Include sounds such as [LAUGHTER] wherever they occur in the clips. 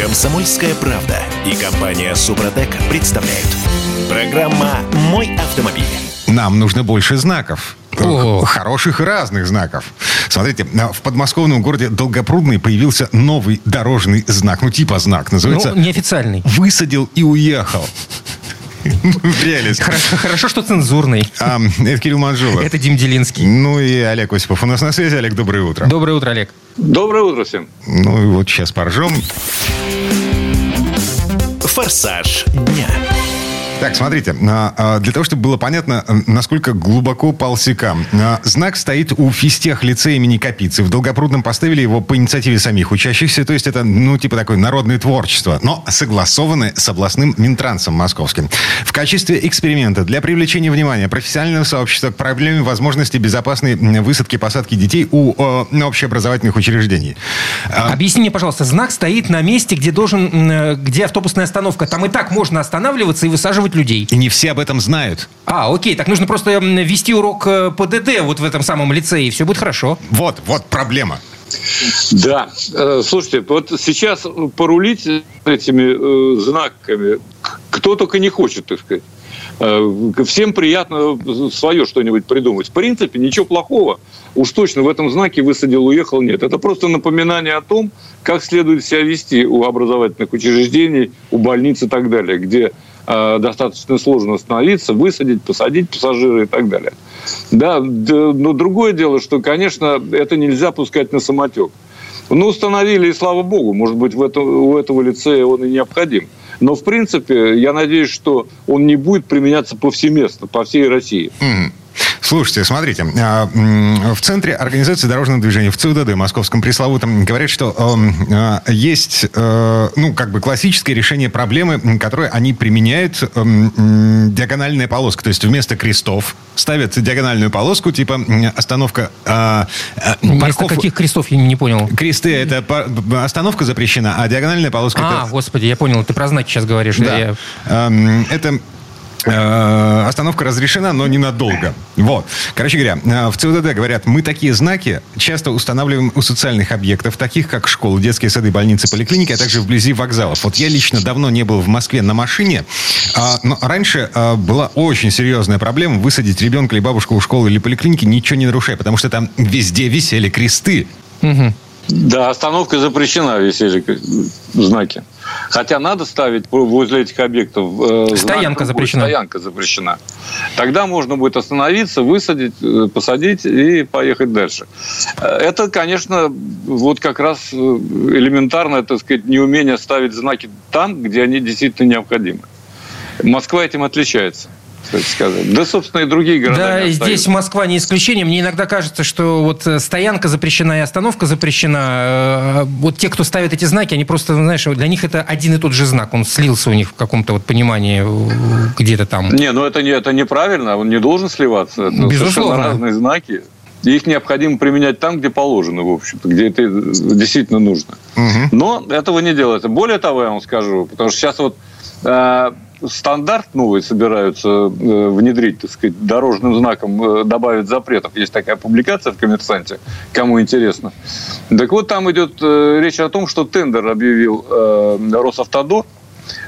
Комсомольская правда и компания Супротек представляют. Программа «Мой автомобиль». Нам нужно больше знаков. Ох. Хороших и разных знаков. Смотрите, а, в подмосковном городе Долгопрудный появился новый дорожный знак. Ну, типа знак. Называется Ну, неофициальный. «Высадил и уехал». Прелесть. Хорошо, хорошо, что цензурный. А, Это Кирилл Манжулов. Это Дим Делинский. Ну и Олег Осипов у нас на связи. Олег, доброе утро. Доброе утро, Олег. Доброе утро всем. Ну и вот сейчас поржем. «Форсаж дня». Так, смотрите, а, а, для того, чтобы было понятно, насколько глубоко полсека. а, Знак стоит у физтех лицея имени Капицы. В Долгопрудном поставили его по инициативе самих учащихся, то есть это, ну, типа такое народное творчество, но согласованное с областным Минтрансом московским. В качестве эксперимента для привлечения внимания профессионального сообщества к проблеме возможности безопасной высадки и посадки детей у э, общеобразовательных учреждений. Объясни мне, пожалуйста, знак стоит на месте, где должен, э, где автобусная остановка. Там и так можно останавливаться и высаживать людей. И не все об этом знают. А, окей, так нужно просто вести урок э, ПДД вот в этом самом лицее, и все будет хорошо. Вот, вот проблема. Да, э, слушайте, вот сейчас порулить этими э, знаками кто только не хочет, так сказать. Всем приятно свое что-нибудь придумать. В принципе, ничего плохого. Уж точно в этом знаке высадил, уехал, нет. Это просто напоминание о том, как следует себя вести у образовательных учреждений, у больниц и так далее, где достаточно сложно остановиться, высадить, посадить пассажира и так далее. Да, но другое дело, что, конечно, это нельзя пускать на самотек. Ну, установили, и слава богу, может быть, в это, у этого лицея он и необходим. Но, в принципе, я надеюсь, что он не будет применяться повсеместно, по всей России. Мгм. Слушайте, смотрите, а, в Центре организации дорожного движения в ЦУДД, московском пресловутом, говорят, что эм, а, есть, э, ну, как бы классическое решение проблемы, которое они применяют, эм, диагональная полоска. То есть вместо крестов ставят диагональную полоску, типа остановка... а, Вместо парков- каких крестов, я не понял. Кресты это остановка запрещена, а диагональная полоска А, это господи, я понял, ты про знаки сейчас говоришь. да. Я- Эм, Это э, остановка разрешена, но ненадолго. Вот. Короче говоря, э, в ЦУДД говорят, мы такие знаки часто устанавливаем у социальных объектов, таких как школы, детские сады, больницы, поликлиники, а также вблизи вокзалов. Вот я лично давно не был в Москве на машине, а, но раньше а, была очень серьезная проблема высадить ребенка или бабушку у школы или поликлиники, ничего не нарушая, потому что там везде висели кресты. Мгм. Да, остановка запрещена, висели знаки. Хотя надо ставить возле этих объектов... э, знак Стоянка другой. запрещена. Стоянка запрещена. Тогда можно будет остановиться, высадить, э, посадить и поехать дальше. Э, Это, конечно, вот как раз э, элементарное, так сказать, неумение ставить знаки там, где они действительно необходимы. Москва этим отличается, кстати сказать. Да, собственно, и другие города. Да, отстают. здесь Москва не исключение. Мне иногда кажется, что вот э, стоянка запрещена и остановка запрещена. Э, Вот те, кто ставит эти знаки, они просто, знаешь, для них это один и тот же знак. Он слился у них в каком-то вот понимании э, где-то там. Не, ну это, не, это неправильно, он не должен сливаться. Это Безусловно. разные знаки. И Их необходимо применять там, где положено, в общем-то, где это действительно нужно. Мгм. Но этого не делается. Более того, я вам скажу, потому что сейчас вот э, стандарт новый собираются э, внедрить, так сказать, дорожным знаком э, добавить запретов. Есть такая публикация в «Коммерсанте», кому интересно. Так вот, там идет э, речь о том, что тендер объявил Росавтодор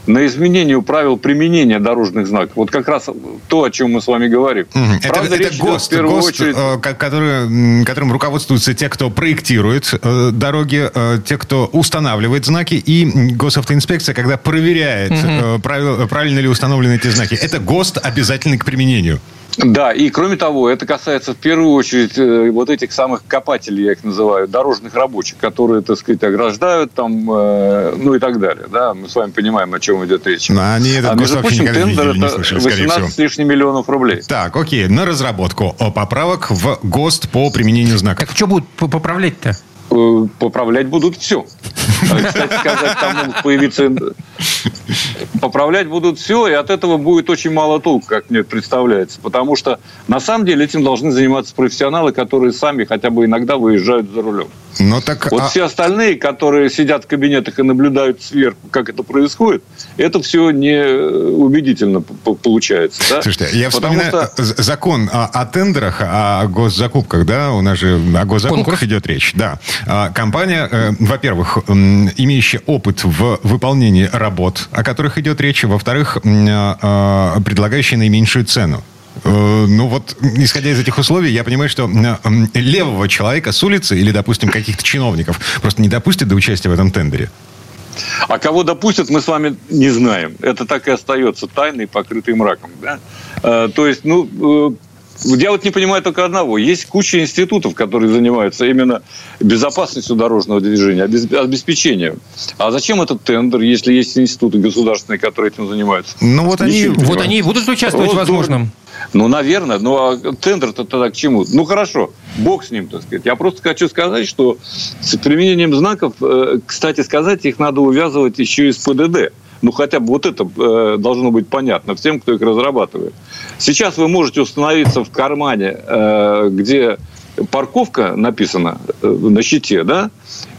на изменение правил применения дорожных знаков. Вот как раз то, о чем мы с вами говорим. Мгм. Это, Правда, это ГОСТ, в первую ГОСТ, очередь... э, ко- который, которым руководствуются те, кто проектирует э, дороги, э, те, кто устанавливает знаки, и госавтоинспекция, когда проверяет, э, правил- правильно ли установлены эти знаки. Это ГОСТ обязательный к применению. Да, и кроме того, это касается в первую очередь э, вот этих самых копателей, я их называю, дорожных рабочих, которые, так сказать, ограждают там, э, ну и так далее. Да, мы с вами понимаем, о чем идет речь. Но они этот а между прочим, тендер видели, это слышали, скорее всего. 18 с лишним миллионов рублей. Так, окей, на разработку о, поправок в ГОСТ по применению знаков. Так что будут поправлять-то? Э, Поправлять будут все. [LAUGHS] Кстати сказать, там могут появиться Поправлять будут все, и от этого будет очень мало толку, как мне представляется. Потому что на самом деле этим должны заниматься профессионалы, которые сами хотя бы иногда выезжают за рулем. Но так, Вот а- все остальные, которые сидят в кабинетах и наблюдают сверху, как это происходит, это все не э, убедительно получается. Да? Слушайте, я Потому вспоминаю что- закон о, о тендерах, о госзакупках, да, у нас же о госзакупках Конкурс. идет речь, да. А, Компания, э, во-первых, имеющая опыт в выполнении работ, о которых идет речь, во-вторых, м, а, а, предлагающая наименьшую цену. Э, Ну вот, исходя из этих условий, я понимаю, что левого человека с улицы или, допустим, каких-то чиновников просто не допустят до участия в этом тендере. А кого допустят, мы с вами не знаем. Это так и остается тайной, покрытой мраком. Да? Э, То есть, ну, э, я вот не понимаю только одного. Есть куча институтов, которые занимаются именно безопасностью дорожного движения, обеспечением. А зачем этот тендер, если есть институты государственные, которые этим занимаются? Ну вот они... Вот они и будут участвовать, Вот возможно. Ну, наверное. Ну, а тендер-то тогда к чему? Ну, хорошо, бог с ним, так сказать. Я просто хочу сказать, что с применением знаков, э, кстати сказать, их надо увязывать еще и с ПДД. Ну, хотя бы вот это э, должно быть понятно всем, кто их разрабатывает. Сейчас вы можете установиться в кармане, э, где парковка написана э, на щите, да,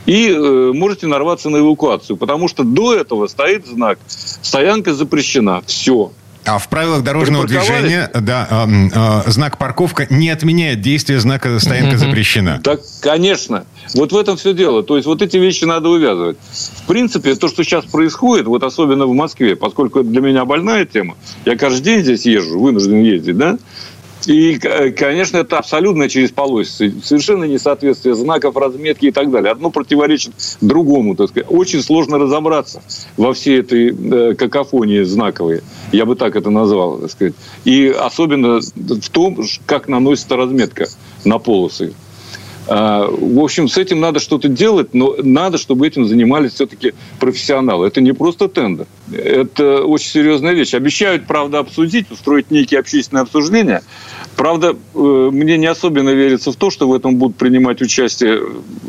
и э, можете нарваться на эвакуацию, потому что до этого стоит знак «Стоянка запрещена». Все. А в правилах дорожного движения, да, м, а, знак парковка не отменяет действие знака стоянка запрещена. Да, конечно. Вот в этом все дело. То есть вот эти вещи надо увязывать. В принципе, то, что сейчас происходит, вот особенно в Москве, поскольку это для меня больная тема, я каждый день здесь езжу, вынужден ездить, да, и, э, конечно, это абсолютно через полосицы. Совершенно несоответствие знаков, разметки и так далее. Одно противоречит другому. Так сказать. Очень сложно разобраться во всей этой э, какофонии знаковой. Я бы так это назвал. Так сказать. И особенно в том, как наносится разметка на полосы. А, В общем, с этим надо что-то делать, но надо, чтобы этим занимались все-таки профессионалы. Это не просто тендер. Это очень серьезная вещь. Обещают, правда, обсудить, устроить некие общественные обсуждения. Правда, э, мне не особенно верится в то, что в этом будут принимать участие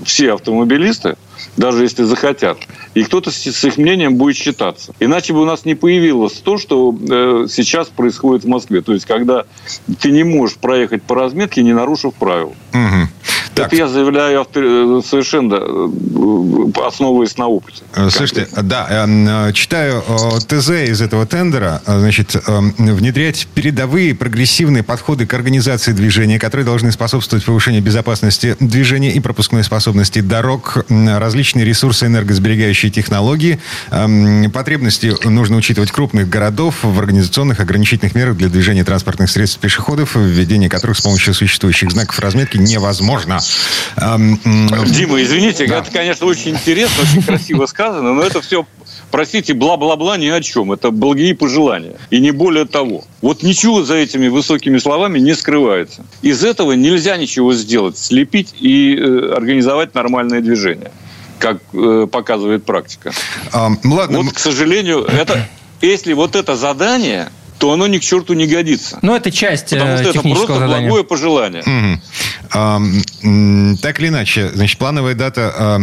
все автомобилисты, даже если захотят. И кто-то с их мнением будет считаться. Иначе бы у нас не появилось то, что э, сейчас происходит в Москве. То есть, когда ты не можешь проехать по разметке, не нарушив правил. Мгм. Так, Это я заявляю авто- совершенно э, основываясь на опыте. э, слушайте, да, э, м, э, читаю э, ТЗ из этого тендера, э, значит, э, внедрять передовые прогрессивные подходы к организации движения, которые должны способствовать повышению безопасности движения и пропускной способности дорог, различные ресурсы энергосберегающие технологии, эм, потребности нужно учитывать крупных городов в организационных ограничительных мерах для движения транспортных средств пешеходов, введение которых с помощью существующих знаков разметки невозможно. Эм, Дима, извините, это, конечно, очень интересно, очень красиво сказано, но это все, простите, бла-бла-бла ни о чем. Это благие пожелания. И не более того. Вот ничего за этими высокими словами не скрывается. Из этого нельзя ничего сделать, слепить и э, организовать нормальное движение, как э, показывает практика. эм, ладно, Вот, к сожалению, это, если вот это задание, то оно ни к черту не годится. Но это часть Потому э, что это просто задания. благое пожелание. Мгм. Так или иначе, значит, плановая дата, а,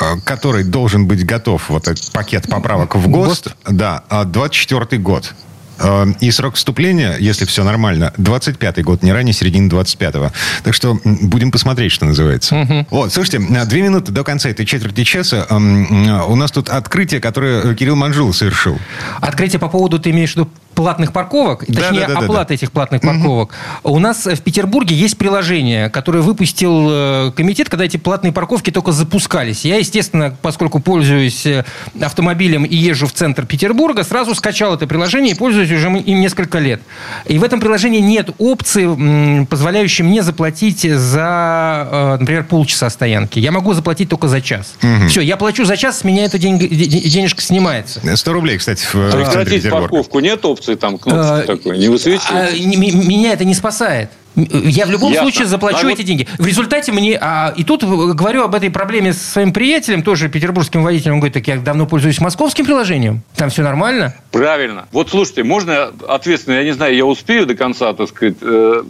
а, которой должен быть готов вот этот пакет поправок в ГОСТ, да, а, 24 год. Ам, И срок вступления, если все нормально, 25-й год, не ранее середины 25-го. Так что будем посмотреть, что называется. Вот, слушайте, а, две минуты до конца этой четверти часа. У нас тут открытие, которое Кирилл Манжул совершил. Открытие по поводу, ты имеешь в виду платных парковок, Да, точнее, да, да, да, оплата этих платных парковок. У нас в Петербурге есть приложение, которое выпустил э, комитет, когда эти платные парковки только запускались. Я, естественно, поскольку пользуюсь э, автомобилем и езжу в центр Петербурга, сразу скачал это приложение и пользуюсь уже им несколько лет. И в этом приложении нет опции, позволяющей мне заплатить за, э, например, полчаса стоянки. Я могу заплатить только за час. Все, я плачу за час, с меня эта денежка снимается. 100 рублей, кстати, в, в центре Прекратить Петербурга. парковку нет опции там кнопки Э, такой? Не высвечивается? а, Меня это не спасает. Я в любом Ясно. случае заплачу А эти вот- деньги. В результате мне... а, и тут говорю об этой проблеме с своим приятелем, тоже петербургским водителем. Он говорит, так я давно пользуюсь московским приложением. Там все нормально. Правильно. Вот слушайте, можно ответственно, я не знаю, я успею до конца, так сказать, э,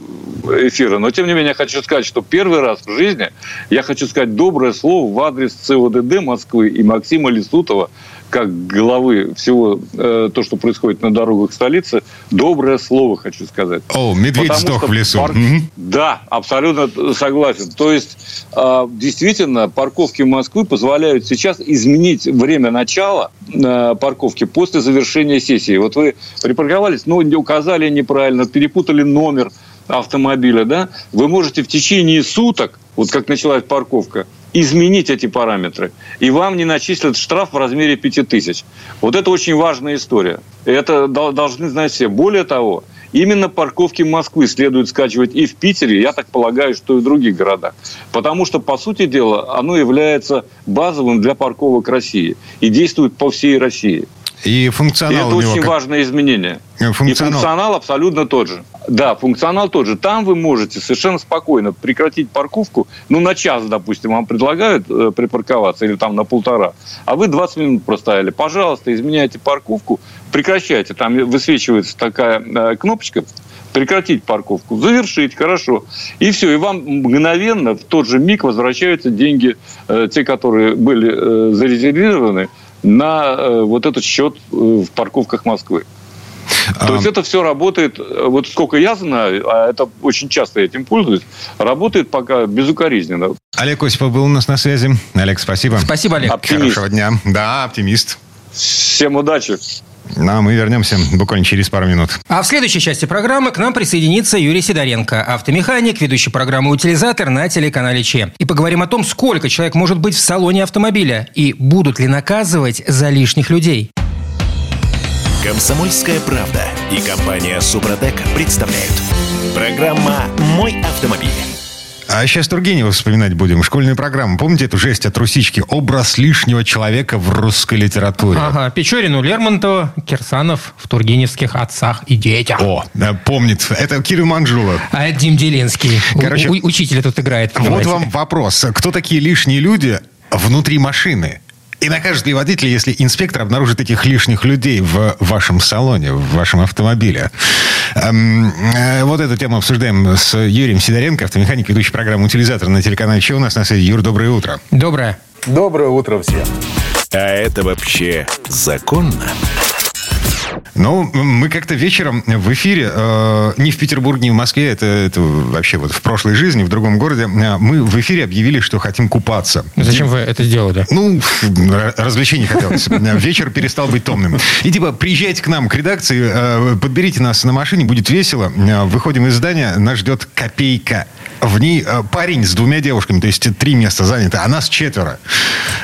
эфира. Но, тем не менее, я хочу сказать, что первый раз в жизни я хочу сказать доброе слово в адрес ЦОДД Москвы и Максима Лисутова, как главы всего э, то, что происходит на дорогах столицы, доброе слово хочу сказать. О, медведь Потому сдох в лесу. пар- Мгм. Да, абсолютно согласен. То есть, э, действительно, парковки Москвы позволяют сейчас изменить время начала э, парковки после завершения сессии. Вот вы припарковались, но не указали неправильно, перепутали номер автомобиля, да? Вы можете в течение суток, вот как началась парковка, изменить эти параметры. И вам не начислят штраф в размере 5000. Вот это очень важная история. Это дол- должны знать все. Более того, именно парковки Москвы следует скачивать и в Питере, я так полагаю, что и в других городах. Потому что, по сути дела, оно является базовым для парковок России и действует по всей России. И И функционал это у него очень как- важное изменение. Э, И функционал. функционал абсолютно тот же. Да, функционал тот же. Там вы можете совершенно спокойно прекратить парковку, ну, на час, допустим, вам предлагают э, припарковаться, или там на полтора, а вы 20 минут простояли. Пожалуйста, изменяйте парковку, прекращайте. Там высвечивается такая э, кнопочка, прекратить парковку, завершить, хорошо. И все, и вам мгновенно в тот же миг возвращаются деньги, э, те, которые были э, зарезервированы, на э, вот этот счет э, в парковках Москвы. То А, есть это все работает, э, вот сколько я знаю, а это очень часто я этим пользуюсь, работает пока безукоризненно. Олег Осипов был у нас на связи. Олег, спасибо. Спасибо, Олег. Оптимист. Хорошего дня. Да, оптимист. Всем удачи. Ну, а мы вернемся буквально через пару минут. А в следующей части программы к нам присоединится Юрий Сидоренко, автомеханик, ведущий программы «Утилизатор» на телеканале ЧЕ. И поговорим о том, сколько человек может быть в салоне автомобиля и будут ли наказывать за лишних людей. Комсомольская правда и компания Супротек представляют. Программа «Мой автомобиль». А сейчас Тургенева вспоминать будем. Школьную программу. Помните эту жесть от Русички? Образ лишнего человека в русской литературе. Ага, Печорину, Лермонтова, Кирсанов в тургеневских отцах и детях. О, да, помнит. Это Кирилл Манжула. А это Дим Делинский. У- Короче, у- учителя тут играет. Вот вам вопрос. Кто такие лишние люди внутри машины? И накажет ли водитель, если инспектор обнаружит этих лишних людей в вашем салоне, в вашем автомобиле? Эм, э, вот эту тему обсуждаем с Юрием Сидоренко, автомеханик, ведущий программы «Утилизатор» на телеканале «Че у нас на связи». Юр, доброе утро. Доброе. Доброе утро всем. А это вообще законно? Ну, мы как-то вечером в эфире, э, не в Петербурге, не в Москве, это, это вообще вот в прошлой жизни, в другом городе, э, мы в эфире объявили, что хотим купаться. Зачем вы это сделали? Ну, развлечений хотелось. [LAUGHS] Вечер перестал быть томным. И типа, приезжайте к нам, к редакции, э, подберите нас на машине, будет весело. Э, Выходим из здания, нас ждет копейка. В ней э, парень с двумя девушками, то есть три места заняты, а нас четверо.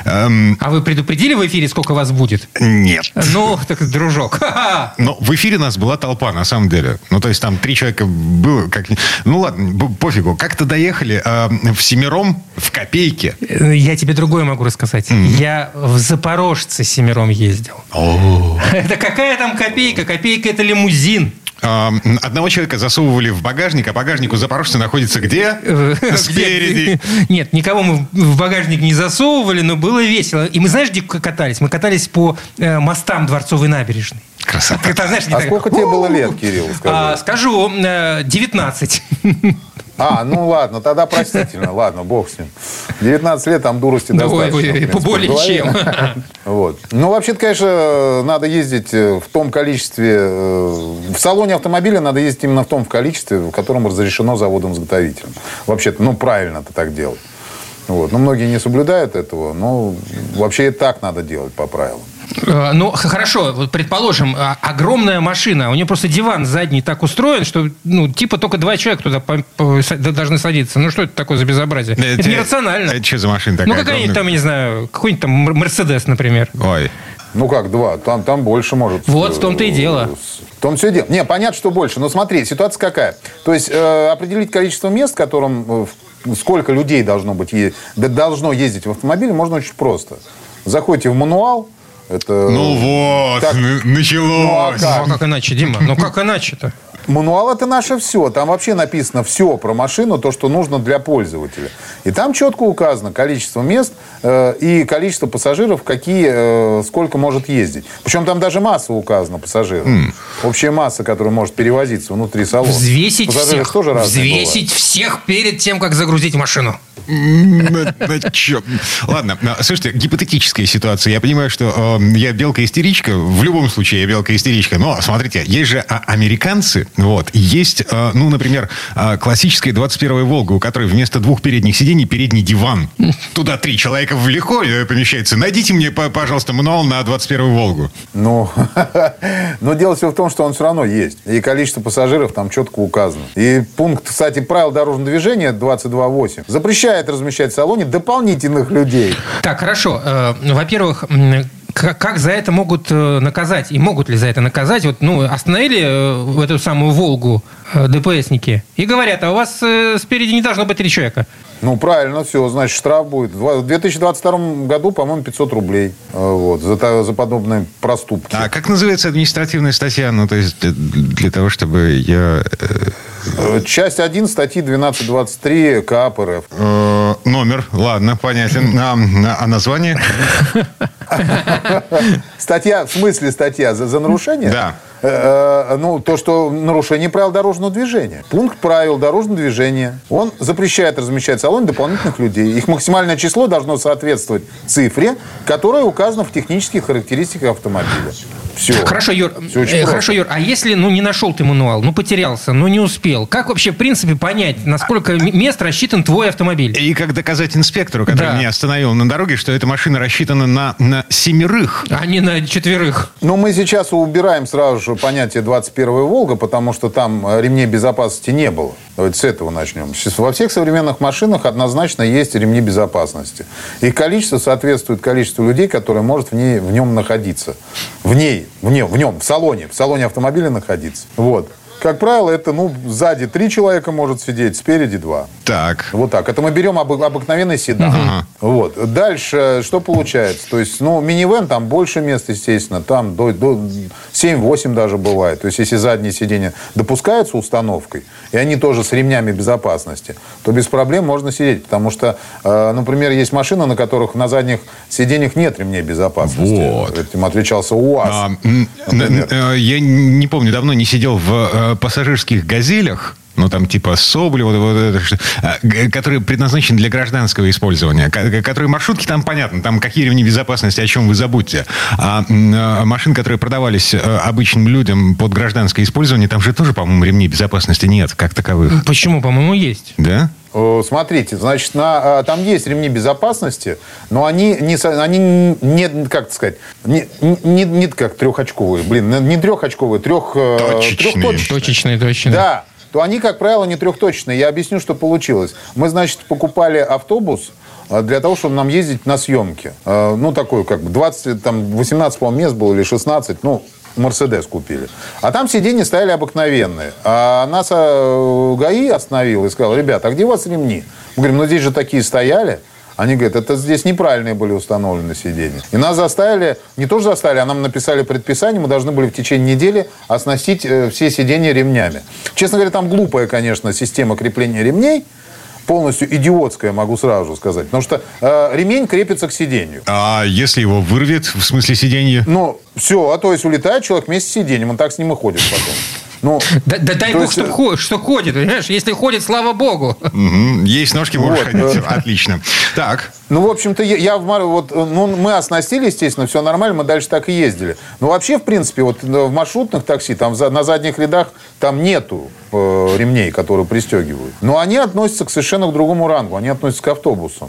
Эм, А вы предупредили в эфире, сколько вас будет? Нет. Ну, так дружок. [LAUGHS] Но в эфире нас была толпа, на самом деле. Ну, то есть там три человека было. Как... Ну, ладно, пофигу. Как-то доехали э, в семером в копейке. Э, Я тебе другое могу рассказать. Я в Запорожце семером ездил. [LAUGHS] Это какая там копейка? Копейка это лимузин. Одного человека засовывали в багажник, а багажник у запорожца находится где? Э, [LAUGHS] Спереди. [LAUGHS] Нет, никого мы в багажник не засовывали, но было весело. И мы знаешь, где катались? Мы катались по э, мостам Дворцовой набережной. Красота. Это, знаешь, не А так- сколько тебе было лет, Кирилл, скажи? А, скажу, э, 19. А, ну ладно, тогда простительно. Ладно, бог с ним. 19 лет, там дурости ой, достаточно. ой, в принципе, в более чем. Вот. Ну, вообще-то, конечно, надо ездить э, в том количестве... э, В салоне автомобиля надо ездить именно в том количестве, в котором разрешено заводом-изготовителем. Вообще-то, ну, правильно это так делать. Вот. Но многие не соблюдают этого, но вообще и так надо делать по правилам. Э, Ну, хорошо, вот предположим, а- огромная машина, у нее просто диван задний так устроен, что, ну, типа только два человека туда по- по- должны садиться. Ну, что это такое за безобразие? Это, нерационально. Это что за машина такая? ну, какая-нибудь там, я не знаю, какой-нибудь там Мер- Мерседес, например. Ой. Ну как два? Там, там больше может. Вот в том-то и э, дело. В том все и дело. Не, понятно, что больше. Но смотри, ситуация какая. То есть э, определить количество мест, в котором э, сколько людей должно быть, е- должно ездить в автомобиле, можно очень просто. Заходите в мануал, Это... Ну вот, Так. началось. Ну, а Ну, а как иначе, Дима? Ну, как иначе-то? Мануал это наше все. Там вообще написано все про машину, то, что нужно для пользователя. И там четко указано количество мест э, и количество пассажиров, какие, э, сколько может ездить. Причем там даже масса указана пассажиров. Общая масса, которая может перевозиться внутри салона. Взвесить Пассажиры всех. тоже разные бывают. Взвесить всех перед тем, как загрузить машину. Ну, ну? Ладно, слушайте, гипотетическая ситуация. Я понимаю, что э, я белка-истеричка. В любом случае, я белка-истеричка. Но, смотрите, есть же а, американцы, вот, есть, э, ну, например, э, классическая 21-я «Волга», у которой вместо двух передних сидений передний диван. [LAUGHS] Туда три человека легко э, помещается. Найдите мне, по- пожалуйста, мануал на 21-ю «Волгу». Ну, [LAUGHS] но дело все в том, что он все равно есть. И количество пассажиров там четко указано. И пункт, кстати, правил дорожного движения 22.8 запрещает размещать в салоне дополнительных людей. Так, хорошо. Во-первых, м, к- как за это могут э, наказать? И могут ли за это наказать? Вот, ну, остановили э, эту самую «Волгу» ДПСники и говорят, а у вас э, спереди не должно быть три человека. Ну, правильно, все, значит, штраф будет. В 2022 году, по-моему, 500 рублей э, вот, за, за подобные проступки. А как называется административная статья? Ну, то есть, э, для того, чтобы я... э, Э, Часть 1 статьи 1223 КАП РФ. э, номер, ладно, понятен. А, а название? Статья, в смысле статья за, за нарушение? Да. Э, э, ну, то, что нарушение правил дорожного движения. Пункт правил дорожного движения. Он запрещает размещать в салоне дополнительных людей. Их максимальное число должно соответствовать цифре, которая указана в технических характеристиках автомобиля. Все. Хорошо, Юр, Всё очень э, хорошо, Юр, а если ну, не нашел ты мануал, ну потерялся, ну не успел, как вообще в принципе понять, насколько мест рассчитан твой автомобиль? И как доказать инспектору, который Да. меня остановил на дороге, что эта машина рассчитана на, на семерых? А не на четверых. Но мы сейчас убираем сразу же понятие 21 Волга, потому что там э, ремней безопасности не было. Давайте с этого начнем. Сейчас Во всех современных машинах однозначно есть ремни безопасности. Их количество соответствует количеству людей, которые может в, ней, в нем находиться. В ней, в, нем, в нем, в салоне, в салоне автомобиля находиться. Вот. Как правило, это, ну, сзади три человека может сидеть, спереди два. Так. Вот так. Это мы берем обы- обыкновенный седан. Вот. Дальше что получается? То есть, ну, минивэн, там больше мест, естественно. Там до, до 7-8 даже бывает. То есть, если задние сиденья допускаются установкой, и они тоже с ремнями безопасности, то без проблем можно сидеть. Потому что, э, например, есть машины, на которых на задних сиденьях нет ремней безопасности. Вот. Этим отличался УАЗ. А, например. э, я не помню, давно не сидел в э, пассажирских «Газелях», ну, там, типа Соболь, вот, вот это, что, а, которые предназначены для гражданского использования. Ко- Которые маршрутки, там понятно, там какие ремни безопасности, о чем вы забудьте. А м, э, машин, которые продавались э, обычным людям под гражданское использование, там же тоже, по-моему, ремней безопасности нет, как таковых. Почему? По-моему, есть. Да? Смотрите, значит, на, а, там есть ремни безопасности, но они не, они не, как сказать, не, не, не как трехочковые, блин, не трехочковые, трех, э, Точечные. трехточечные. Точечные, точно. Да, то они, как правило, не трехточные. Я объясню, что получилось. Мы, значит, покупали автобус э, для того, чтобы нам ездить на съемки. Э, Ну, такой, как бы 20, там, 18, по-моему, мест было или 16, ну, Мерседес купили. А там сиденья стояли обыкновенные. А нас э, ГАИ остановил и сказал, ребята, а где у вас ремни? Мы говорим, ну здесь же такие стояли. Они говорят, это здесь неправильные были установлены сиденья. И нас заставили, не то что заставили, а нам написали предписание, мы должны были в течение недели оснастить э, все сиденья ремнями. Честно говоря, там глупая, конечно, система крепления ремней, полностью идиотская, могу сразу сказать. Потому что э, ремень крепится к сиденью. А если его вырвет, в смысле сиденья? Ну, все, а то есть улетает человек вместе с сиденьем, он так с ним и ходит потом. Ну, Да, да дай бог, есть, чтоб э, хо- что ходит, понимаешь? Если ходит, слава богу. Мгм. Есть ножки, можешь Вот, ходить. э. Отлично. Так. Ну, в общем-то, я, я в Мар- вот, э, ну, мы оснастили, естественно, все нормально, мы дальше так и ездили. Но вообще, в принципе, вот в маршрутных такси, там на задних рядах, там нету э, ремней, которые пристегивают. Но они относятся к совершенно к другому рангу, они относятся к автобусам.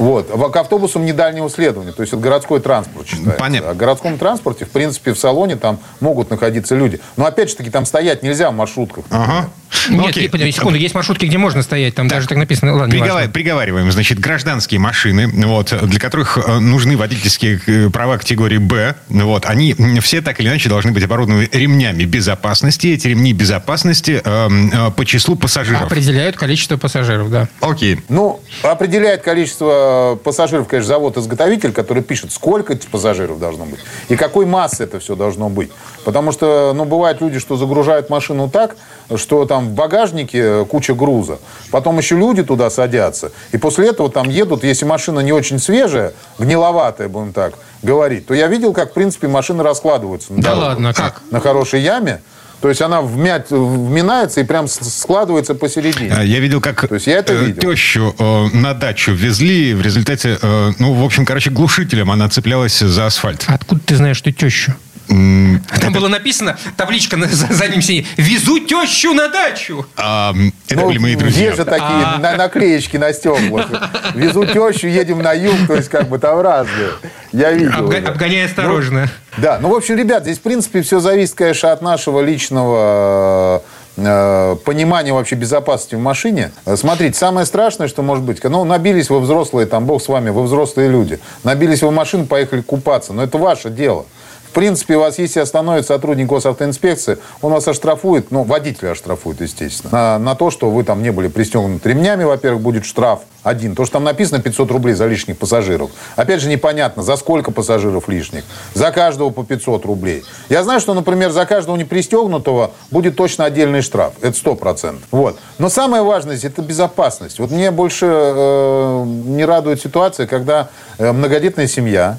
Вот. К автобусам недальнего следования, то есть это городской транспорт считается. Понятно. А в городском транспорте, в принципе, в салоне там могут находиться люди. Но опять же таки, там стоять нельзя в маршрутках. например. Ага. Нет, окей. и- секунду, есть маршрутки, где можно стоять, там даже так написано. Ладно, Пригова- неважно. Приговариваем, значит, гражданские машины, вот, для которых э, нужны водительские э, права категории «Б», вот, они все так или иначе должны быть оборудованы ремнями безопасности. Эти ремни безопасности э, э, по числу пассажиров. Определяют количество пассажиров, да. Окей. Ну, определяет количество пассажиров, конечно, завод-изготовитель, который пишет, сколько этих пассажиров должно быть и какой массы это все должно быть. Потому что, ну, бывают люди, что загружают машину так, что там в багажнике куча груза. Потом еще люди туда садятся. И после этого там едут, если машина не очень свежая, гниловатая, будем так говорить, то я видел, как, в принципе, машины раскладываются. на Да дороге. ладно, как? На хорошей яме. То есть она вмять, вминается и прям складывается посередине. А, Я видел, как То есть я это э, видел. тещу э, на дачу везли. В результате, э, ну, в общем, короче, глушителем она цеплялась за асфальт. Откуда ты знаешь, что тещу? Там было написано, табличка на за- заднем сиденье, «Везу тещу на дачу». а, Это Ну, были мои друзья. Есть же такие на- наклеечки на стеклах. Везу тещу, едем на юг, то есть как бы там разные. Я видел. Уже. обгоняй осторожно. Да, ну, в общем, ребят, здесь, в принципе, все зависит, конечно, от нашего личного э, понимания вообще безопасности в машине. Смотрите, самое страшное, что может быть, ну, набились вы взрослые, там, бог с вами, вы взрослые люди, набились вы в машину, поехали купаться, но это ваше дело. В принципе, вас, если остановит сотрудник госавтоинспекции, он вас оштрафует, ну, водителя оштрафует, естественно, на, на то, что вы там не были пристегнуты ремнями, во-первых, будет штраф один. То, что там написано 500 рублей за лишних пассажиров. Опять же, непонятно, за сколько пассажиров лишних. За каждого по 500 рублей. Я знаю, что, например, за каждого непристегнутого будет точно отдельный штраф. Это 100%. Вот. Но самое важное это безопасность. Вот мне больше э, не радует ситуация, когда э, многодетная семья,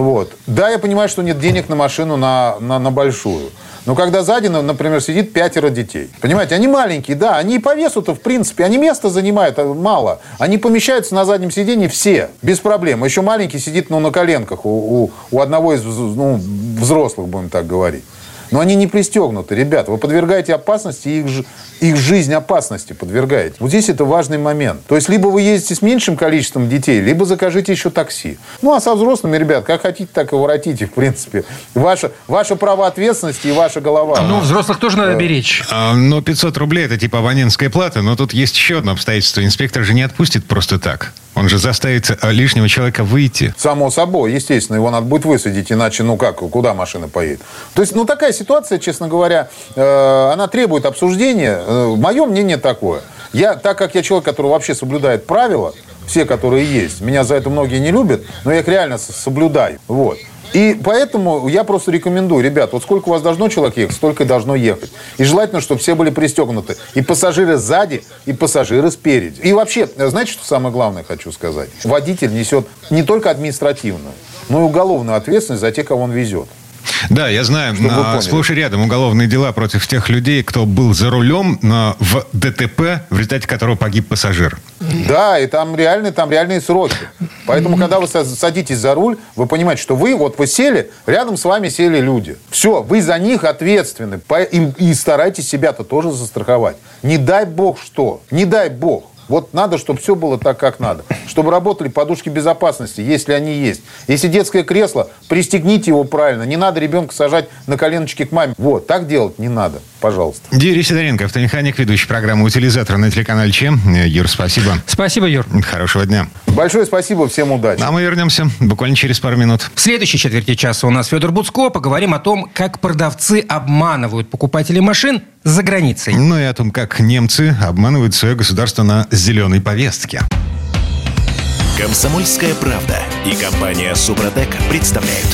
вот. Да, я понимаю, что нет денег на машину на, на, на большую. Но когда сзади, на- например, сидит пятеро детей. Понимаете, они маленькие, да, они и по весу-то, в принципе, они места занимают а, мало. Они помещаются на заднем сиденье все, без проблем. Еще маленький сидит, ну, на коленках у, у, у одного из ну, взрослых, будем так говорить. Но они не пристегнуты, ребята. Вы подвергаете опасности, их, их жизнь опасности подвергаете. Вот здесь это важный момент. То есть, либо вы ездите с меньшим количеством детей, либо закажите еще такси. Ну, а со взрослыми, ребят, как хотите, так и воротите, в принципе. Ваше, ваше право ответственности и ваша голова. Ну, взрослых тоже надо беречь. А, Но 500 рублей это типа абонентская плата, но тут есть еще одно обстоятельство. Инспектор же не отпустит просто так. Он же заставит а, лишнего человека выйти. Само собой, естественно, его надо будет высадить, иначе, ну как, куда машина поедет? То есть, ну такая ситуация, честно говоря, э, она требует обсуждения. Э, мое мнение такое. Я, так как я человек, который вообще соблюдает правила, все, которые есть, меня за это многие не любят, но я их реально соблюдаю. Вот. И поэтому я просто рекомендую, ребят, вот сколько у вас должно человек ехать, столько и должно ехать. И желательно, чтобы все были пристегнуты. И пассажиры сзади, и пассажиры спереди. И вообще, знаете, что самое главное хочу сказать? Водитель несет не только административную, но и уголовную ответственность за тех, кого он везет. Да, я знаю, а, поняли. сплошь и рядом уголовные дела против тех людей, кто был за рулем но в ДТП, в результате которого погиб пассажир. Да, и там реальные, там реальные сроки. Поэтому, когда вы са- садитесь за руль, вы понимаете, что вы, вот вы сели, рядом с вами сели люди. Все, вы за них ответственны. И старайтесь себя-то тоже застраховать. Не дай бог что. Не дай бог. Вот надо, чтобы все было так, как надо. Чтобы работали подушки безопасности, если они есть. Если детское кресло, пристегните его правильно. Не надо ребенка сажать на коленочки к маме. Вот, так делать не надо. Пожалуйста. Юрий Сидоренко, автомеханик, ведущий программы «Утилизатор» на телеканале ЧЕМ. Э, Юр, спасибо. Спасибо, Юр. Хорошего дня. Большое спасибо, всем удачи. А мы вернемся буквально через пару минут. В следующей четверти часа у нас Федор Буцко. Поговорим о том, как продавцы обманывают покупателей машин за границей. Ну и о том, как немцы обманывают свое государство на зеленой повестке. Комсомольская правда и компания Супротек представляют.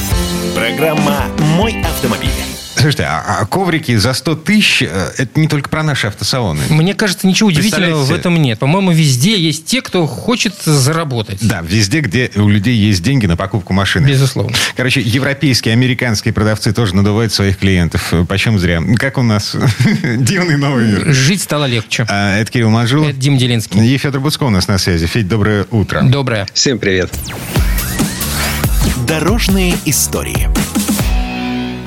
Программа «Мой автомобиль». Слушайте, а, а коврики за 100 тысяч, э, это не только про наши автосалоны. Мне кажется, ничего удивительного в этом нет. По-моему, везде есть те, кто хочет заработать. Да, везде, где у людей есть деньги на покупку машины. Безусловно. Короче, европейские, американские продавцы тоже надувают своих клиентов. Э, Почем зря. Как у нас [LAUGHS] дивный новый мир. Жить стало легче. А, Это Кирилл Манжул. Это Дим Делинский. И Федор Буцко у нас на связи. Федь, доброе утро. Доброе. Всем привет. Дорожные истории.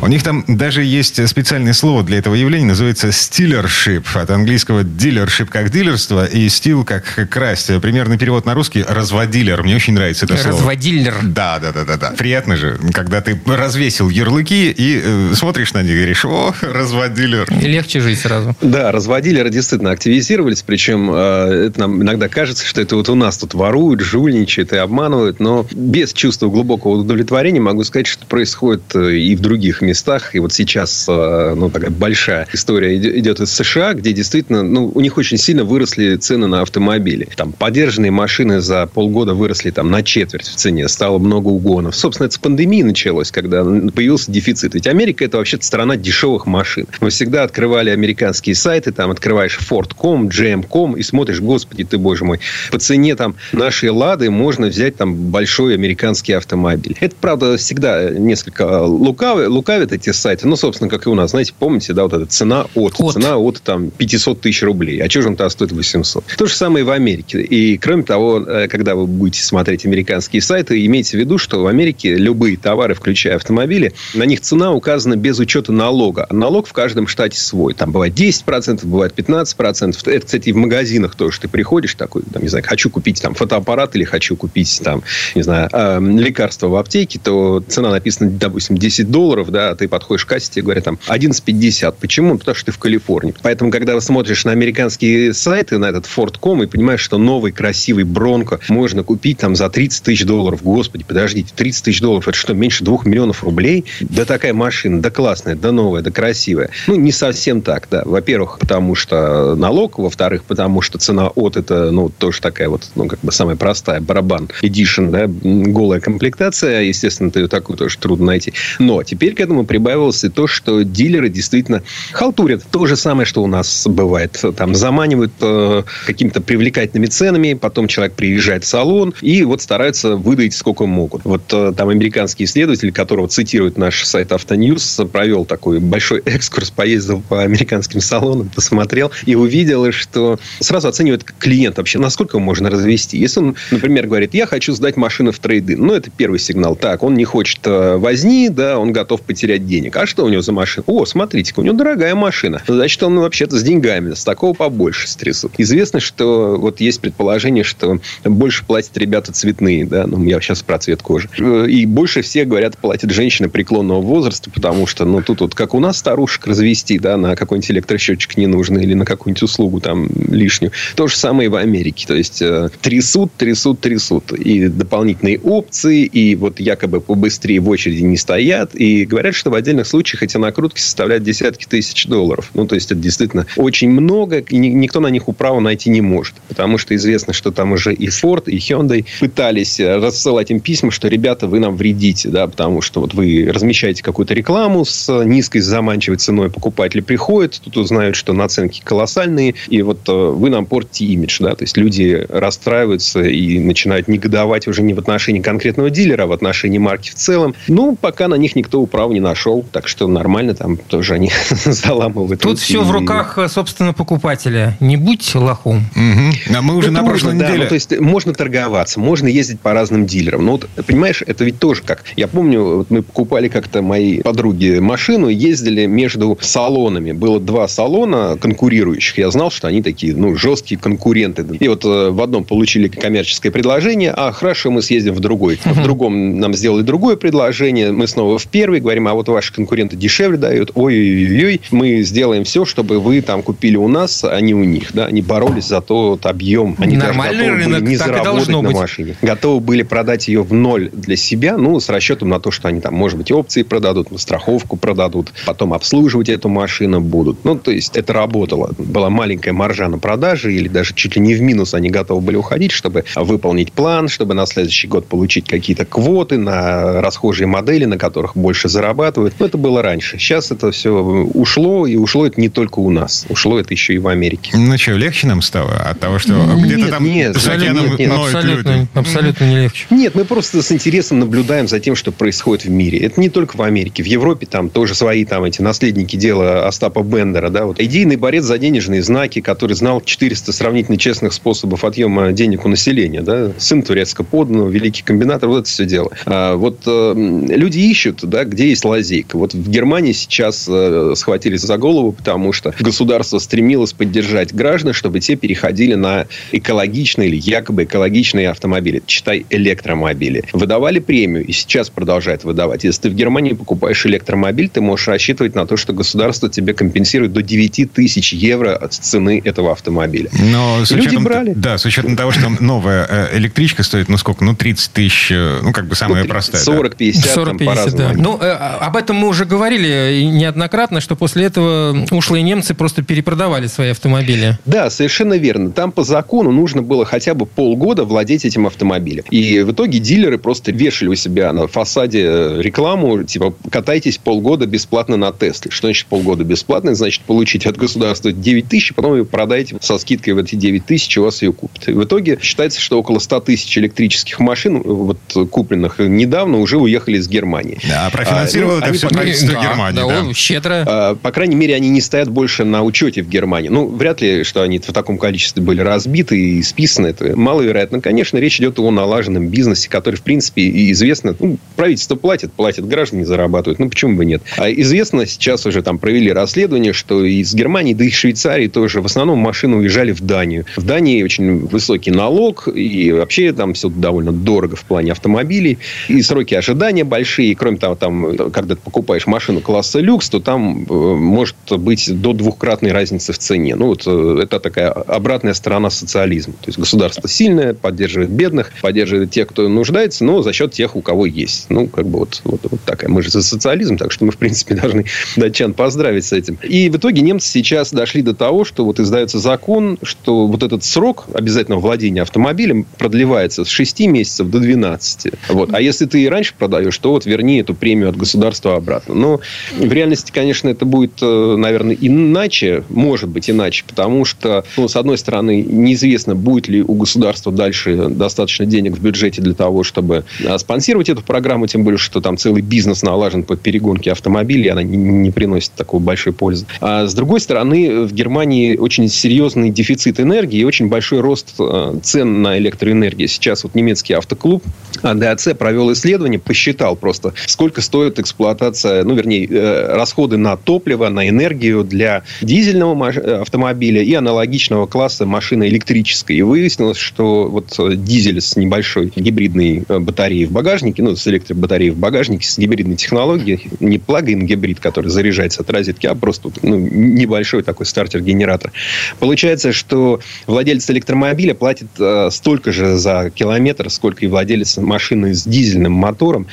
У них там даже есть специальное слово для этого явления, называется стилершип. От английского дилершип как дилерство и стил как красть. Примерный перевод на русский разводилер. Мне очень нравится это слово. Разводилер. Да, да, да, да, да. Приятно же, когда ты развесил ярлыки и э, смотришь на них и говоришь, о, разводилер. И легче жить сразу. Да, разводилеры действительно активизировались, причем э, это нам иногда кажется, что это вот у нас тут воруют, жульничают и обманывают, но без чувства глубокого удовлетворения могу сказать, что происходит э, и в других местах. И вот сейчас э, ну, такая большая история идет из США, где действительно ну, у них очень сильно выросли цены на автомобили. Там подержанные машины за полгода выросли там, на четверть в цене, стало много угонов. Собственно, это с пандемии началось, когда появился дефицит. Ведь Америка это вообще страна дешевых машин. Мы всегда открывали американские сайты, там открываешь Ford.com, GM.com и смотришь, господи ты, боже мой, по цене там нашей Лады можно взять там большой американский автомобиль. Это, правда, всегда несколько лукавы, лукавят эти сайты. Ну, собственно, как и у нас. Знаете, помните, да, вот эта цена от. от. Цена от там 500 тысяч рублей. А что же он-то стоит 800? То же самое и в Америке. И, кроме того, э, когда вы будете смотреть американские сайты, имейте в виду, что в Америке любые товары, включая автомобили, на них цена указана без учета налога. А налог в каждом штате свой. Там бывает 10%, бывает 15%. Это, кстати, и в магазинах тоже. Ты приходишь такой, там, не знаю, хочу купить там фотоаппарат или хочу купить там, не знаю, э, лекарство в аптеке, то цена написана, допустим, 10 долларов, да, ты подходишь к кассе, тебе говорят там 11,50. Почему? Потому что ты в Калифорнии. Поэтому, когда вы смотришь на американские сайты, на этот Ford.com, и понимаешь, что новый красивый Бронко можно купить там за 30 тысяч долларов. Господи, подождите, 30 тысяч долларов, это что, меньше 2 миллионов рублей? Да такая машина, да классная, да новая, да красивая. Ну, не совсем так, да. Во-первых, потому что налог, во-вторых, потому что цена от это, ну, тоже такая вот, ну, как бы самая простая, барабан Edition, да, голая комплектация, естественно, ты такую тоже трудно найти. Но теперь к этому прибавилось и то, что дилеры действительно халтурят. То же самое, что у нас бывает. Там заманивают э, какими-то привлекательными ценами, потом человек приезжает в салон и вот стараются выдать сколько могут. Вот э, там американский исследователь, которого цитирует наш сайт Автоньюз, провел такой большой [LAUGHS] экскурс, поездил по американским салонам, посмотрел и увидел, что сразу оценивает клиент вообще, насколько можно развести. Если он, например, говорит, я хочу сдать машину в трейдин, ну, это первый сигнал. Так, он не хочет э, возни, да, он готов потерять денег. А что у него за машина? О, смотрите, у него дорогая машина. Значит, он вообще-то с деньгами, с такого побольше стрясут. Известно, что вот есть предположение, что больше платят ребята цветные, да, ну, я сейчас про цвет кожи. И больше всех, говорят, платят женщины преклонного возраста, потому что, ну, тут вот как у нас старушек развести, да, на какой-нибудь электросчетчик не нужно или на какую-нибудь услугу там лишнюю. То же самое и в Америке. То есть, э, трясут, трясут, трясут. И дополнительные опции, и вот якобы побыстрее в очереди не стоят. И говорят, что в отдельных случаях эти накрутки составляют десятки тысяч долларов. Ну, то есть, это действительно очень много, и никто на них управу найти не может. Потому что известно, что там уже и Ford, и Hyundai пытались рассылать им письма, что, ребята, вы нам вредите, да, потому что вот вы размещаете какую-то рекламу с низкой заманчивой ценой, покупатели приходят, тут узнают, что наценки колоссальные, и вот э, вы нам портите имидж, да, то есть люди расстраиваются и начинают негодовать уже не в отношении конкретного дилера, а в отношении марки в целом. Ну, пока на них никто управу не нашел, так что нормально там тоже они [LAUGHS] заламывают. Тут все в руках, собственно, покупателя. Не будь лохом. Угу. А мы уже это на прошлой можно, неделе... Да, ну, то есть, можно торговаться, можно ездить по разным дилерам. Но вот, понимаешь, это ведь тоже как... Я помню, вот мы покупали как-то мои подруги машину, ездили между салонами. Было два салона конкурирующих. Я знал, что они такие, ну, жесткие конкуренты. И вот э, в одном получили коммерческое предложение, а хорошо, мы съездим в другой. В другом нам сделали другое предложение, мы снова в первый говорим, а вот ваши конкуренты дешевле дают, ой-ой-ой, мы сделаем все, чтобы вы там купили у нас, а не у них. Да? Они боролись за тот объем. Они Нормальный даже рынок, не заработать на быть. машине. Готовы были продать ее в ноль для себя, ну, с расчетом на то, что они там, может быть, опции продадут, страховку продадут, потом обслуживать эту машину будут. Ну, то есть, это работало. Была маленькая маржа на продаже, или даже чуть ли не в минус они готовы были уходить, чтобы выполнить план, чтобы на следующий год получить какие-то квоты на расхожие модели, на которых больше зарабатывают. Но это было раньше. Сейчас это все ушло, и ушло это не только у нас. Ушло это еще и в Америке. Ну что, легче нам стало от того, что где-то там нет, за океаном нет, нет, Абсолютно, люди? абсолютно не легче. Нет, мы просто с интересом наблюдаем за тем, что происходит в мире. Это не только в Америке. В Европе там тоже свои там эти наследники дела Остапа Бендера. Да, вот. Идейный борец за денежные знаки, который знал 400 сравнительно честных способов отъема денег у населения. Да? Сын турецко подданного, великий комбинатор, вот это все дело. А, вот э, люди ищут, да, где есть лазейка. Вот в Германии сейчас э, схватились за голову, потому что государство стремилось поддержать граждан, чтобы те переходили на экологичные или якобы экологичные автомобили. Читай, электромобили. Выдавали премию и сейчас продолжают выдавать. Если ты в Германии покупаешь электромобиль, ты можешь рассчитывать на то, что государство тебе компенсирует до 9 тысяч евро от цены этого автомобиля. Но с учетом, Люди брали. Да, с учетом того, что новая э, электричка стоит, ну сколько, ну 30 тысяч, э, ну как бы самая ну, простая. 40-50, 40, 50, да. Ну, э, об этом мы уже говорили неоднократно, что после этого ушлые немцы просто перепродавали свои автомобили. Да, совершенно верно. Там по закону нужно было хотя бы полгода владеть этим автомобилем. И в итоге дилеры просто вешали у себя на фасаде рекламу, типа, катайтесь полгода бесплатно на Тесле. Что значит полгода бесплатно? Значит, получить от государства 9 тысяч, потом вы продаете со скидкой в эти 9 тысяч, у вас ее купят. И в итоге считается, что около 100 тысяч электрических машин, вот купленных недавно, уже уехали из Германии. Да, а, это все правительство да, Германии. Да, да. щедро. А, по крайней мере, они не стоят больше на учете в Германии. Ну, вряд ли, что они в таком количестве были разбиты и списаны. Это маловероятно. Конечно, речь идет о налаженном бизнесе, который, в принципе, и известно. Ну, правительство платит, платит, граждане зарабатывают. Ну, почему бы нет? А известно, сейчас уже там провели расследование, что из Германии, да и Швейцарии тоже в основном машины уезжали в Данию. В Дании очень высокий налог, и вообще там все довольно дорого в плане автомобилей. И сроки ожидания большие. И, кроме того, там, когда ты покупаешь машину класса люкс, то там э, может быть до двухкратной разницы в цене. Ну, вот э, это такая обратная сторона социализма. То есть, государство сильное, поддерживает бедных, поддерживает тех, кто нуждается, но за счет тех, у кого есть. Ну, как бы вот, вот, вот такая. Мы же за социализм, так что мы, в принципе, [LAUGHS] должны датчан поздравить с этим. И в итоге немцы сейчас дошли до того, что вот издается закон, что вот этот срок обязательного владения автомобилем продлевается с 6 месяцев до 12. Вот. А если ты и раньше продаешь, то вот верни эту премию от государства обратно. Но в реальности, конечно, это будет, э, наверное, иначе, может быть иначе, потому что, ну, с одной стороны, неизвестно, будет ли у государства дальше достаточно денег в бюджете для того, чтобы э, спонсировать эту программу, тем более, что там целый бизнес налажен под перегонки автомобилей, она не приносит такой большой пользы. А с другой стороны, в Германии очень серьезный дефицит энергии и очень большой рост э, цен на электроэнергию. Сейчас вот немецкий автоклуб АДАЦ провел исследование, посчитал просто, сколько стоит эксплуатация, ну, вернее, э, расходы на топливо, на энергию для дизельного автомобиля и аналогичного класса машины электрической. И выяснилось, что вот дизель с небольшой гибридной э, батареей в багажнике, ну, с электробатареей в багажнике, с гибридной технологией, не плагин гибрид, который заряжается от розетки, а просто ну, небольшой такой стартер-генератор. Получается, что владелец электромобиля платит э, столько же за километр, сколько и владелец машины с дизельным мотором.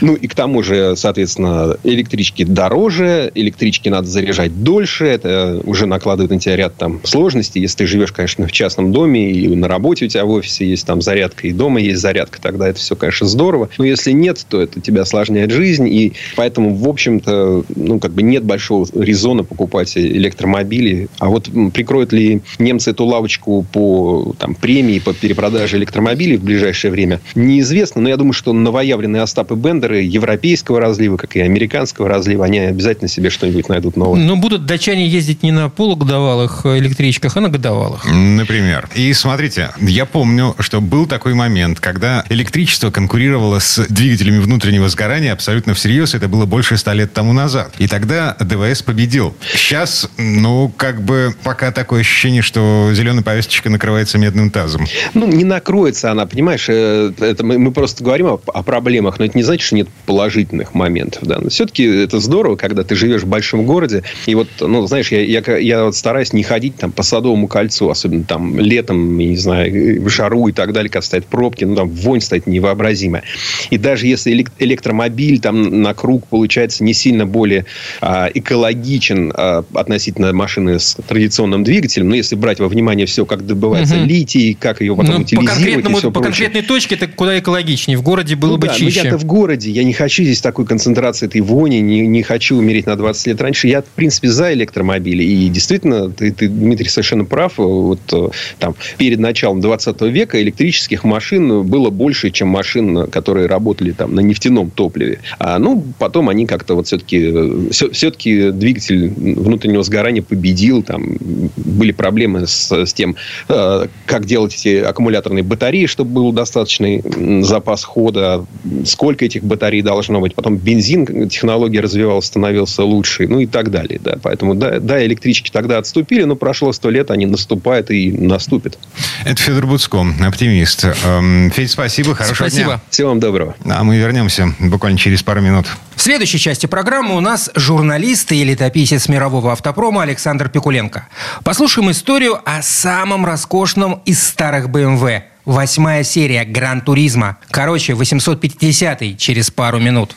Ну, и к тому же, соответственно, электрички дороже, электрички надо заряжать дольше, это уже накладывает на тебя ряд там сложностей. Если ты живешь, конечно, в частном доме, и на работе у тебя в офисе есть там зарядка, и дома есть зарядка, тогда это все, конечно, здорово. Но если нет, то это тебя осложняет жизнь, и поэтому, в общем-то, ну, как бы нет большого резона покупать электромобили. А вот прикроют ли немцы эту лавочку по там, премии, по перепродаже электромобилей в ближайшее время, неизвестно. Но я думаю, что новоявленные Остапы Бендеры европейского разлива, как и американского разлива, они обязательно себе что-нибудь найдут новое. Но будут датчане ездить не на полугодовалых электричках, а на годовалых. Например. И смотрите, я помню, что был такой момент, когда электричество конкурировало с двигателями внутреннего сгорания абсолютно всерьез. Это было больше ста лет тому назад. И тогда ДВС победил. Сейчас, ну, как бы пока такое ощущение, что зеленая повесточка накрывается медным тазом. Ну, не накроется она, понимаешь? Э, это мы, мы просто говорим о, о проблемах, но это не значит, что нет положительных моментов. Да? Но все-таки это здорово, когда ты живешь в большом городе. И вот, ну, знаешь, я, я, я вот стараюсь не ходить там по Садовому кольцу, особенно там летом, я не знаю, в жару и так далее, когда стоят пробки, ну, там вонь стоит невообразимая. И даже если электромобиль там на круг получается не сильно более а, экологичен а, относительно машины с традиционным двигателем, но если брать во внимание все, как добывается угу. литий, как ее потом ну, утилизировать по конкретному, и все По прочее. конкретной точке это куда экологичнее. В городе было ну, бы да, чище. Ну, я-то в городе, я не хочу здесь такой концентрации этой вони, не, не хочу умереть на 20 лет раньше. Я, в принципе, за электромобили. И действительно, ты, ты Дмитрий, совершенно прав. Вот э, там перед началом 20 века электрических машин было больше, чем машин, которые работали там на нефтяном топливе. А, ну, потом они как-то вот все-таки все, все-таки двигатель внутреннего сгорания победил. Там были проблемы с, с тем, э, как делать эти аккумуляторные батареи, чтобы был достаточный запас хода, сколько этих батарей должно быть. Потом бензин, технология развивалась, становился лучше, ну и так далее. Да. Поэтому, да, да, электрички тогда отступили, но прошло сто лет, они наступают и наступят. Это Федор Буцко, оптимист. Эм, Федь, спасибо, хорошего Спасибо. дня. Всего вам доброго. А мы вернемся буквально через пару минут. В следующей части программы у нас журналист и летописец мирового автопрома Александр Пикуленко. Послушаем историю о самом роскошном из старых BMW. Восьмая серия Гран Туризма. Короче, 850 через пару минут.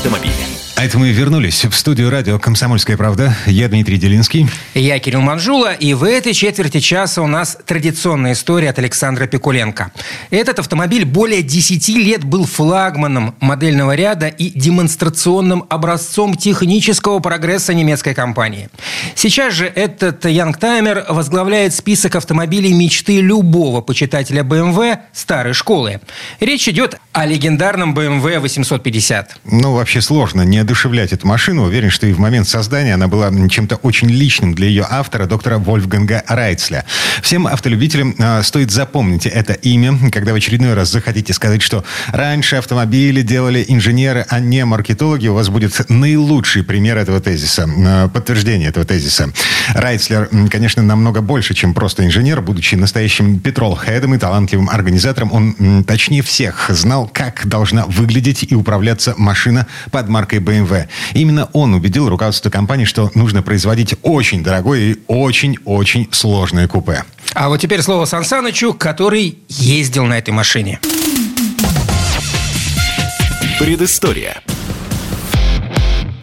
Это мы вернулись в студию радио «Комсомольская правда». Я Дмитрий Делинский. Я Кирилл Манжула, и в этой четверти часа у нас традиционная история от Александра Пикуленко. Этот автомобиль более 10 лет был флагманом модельного ряда и демонстрационным образцом технического прогресса немецкой компании. Сейчас же этот Янгтаймер возглавляет список автомобилей мечты любого почитателя BMW старой школы. Речь идет о легендарном BMW 850. Ну, вообще сложно не одушевлять эту машину. Уверен, что и в момент создания она была чем-то очень личным для ее автора, доктора Вольфганга Райцля. Всем автолюбителям э, стоит запомнить это имя, когда в очередной раз захотите сказать, что раньше автомобили делали инженеры, а не маркетологи, у вас будет наилучший пример этого тезиса, э, подтверждение этого тезиса. Райцлер, конечно, намного больше, чем просто инженер. Будучи настоящим петрол-хедом и талантливым организатором, он точнее всех знал, как должна выглядеть и управляться машина под маркой BMW. Именно он убедил руководство компании, что нужно производить очень дорогое и очень-очень сложное купе. А вот теперь слово Сан Санычу, который ездил на этой машине. Предыстория.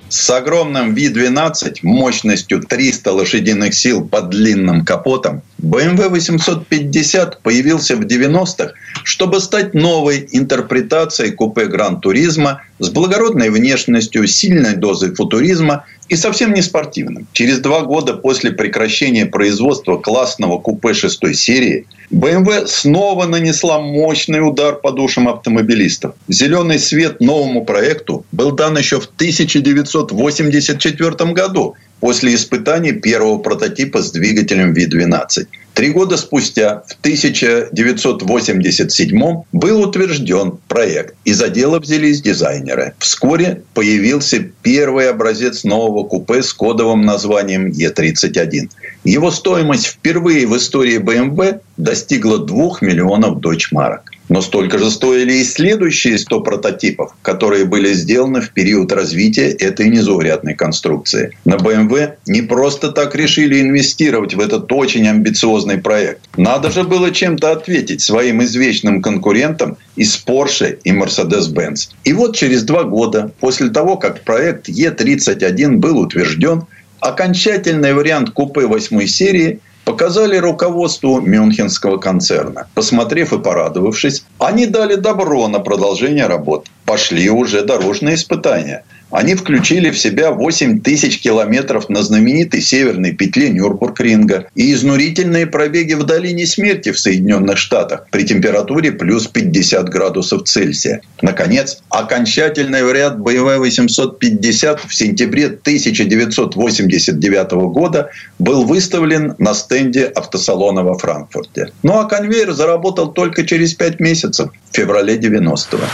С огромным V12 мощностью 300 лошадиных сил под длинным капотом BMW 850 появился в 90-х, чтобы стать новой интерпретацией купе Гран Туризма с благородной внешностью, сильной дозой футуризма и совсем не спортивным. Через два года после прекращения производства классного купе шестой серии BMW снова нанесла мощный удар по душам автомобилистов. Зеленый свет новому проекту был дан еще в 1984 году после испытаний первого прототипа с двигателем V12. Три года спустя, в 1987 был утвержден проект, и за дело взялись дизайнеры. Вскоре появился первый образец нового купе с кодовым названием Е31. Его стоимость впервые в истории BMW достигла 2 миллионов дойчмарок. Но столько же стоили и следующие 100 прототипов, которые были сделаны в период развития этой незаурядной конструкции. На BMW не просто так решили инвестировать в этот очень амбициозный проект. Надо же было чем-то ответить своим извечным конкурентам из Porsche и Mercedes-Benz. И вот через два года после того, как проект E31 был утвержден, окончательный вариант купе восьмой серии показали руководству Мюнхенского концерна. Посмотрев и порадовавшись, они дали добро на продолжение работ. Пошли уже дорожные испытания – они включили в себя 8 тысяч километров на знаменитой северной петле Нюрбургринга и изнурительные пробеги в долине смерти в Соединенных Штатах при температуре плюс 50 градусов Цельсия. Наконец, окончательный вариант BMW 850 в сентябре 1989 года был выставлен на стенде автосалона во Франкфурте. Ну а конвейер заработал только через 5 месяцев, в феврале 90-го.